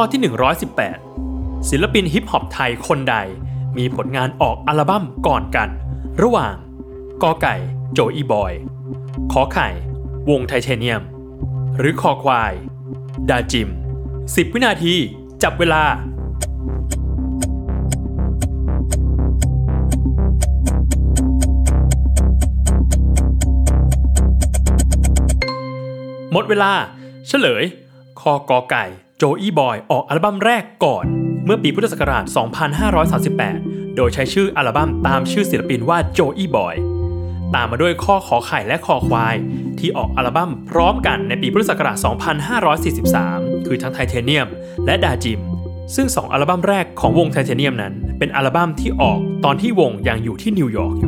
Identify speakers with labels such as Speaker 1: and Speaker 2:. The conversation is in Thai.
Speaker 1: ข้อที่ 118 ศิลปินฮิปฮอปไทยคนใด มีผลงานออกอัลบั้มก่อนกัน ระหว่างกอไก่โจอีบอยขอไข่ วงไทเทเนียม หรือคอควาย ดาจิม 10 วินาที จับเวลาหมดเวลา เฉลย ข้อกอไก่ โจอี้บอยออกอัลบั้มแรกก่อน เมื่อปีพุทธศักราช 2538 โดยใช้ชื่ออัลบั้มตามชื่อศิลปินว่าโจอี้บอยตามมาด้วยข้อขอไข่และคอควาย ที่ออกอัลบั้มพร้อมกันในปีพุทธศักราช 2543 คือทั้งไทเทเนียมและดาจิม ซึ่ง 2 อัลบั้มแรกของวงไทเทเนียมนั้น เป็นอัลบั้มที่ออกตอนที่วงยังอยู่ที่นิวยอร์กอยู่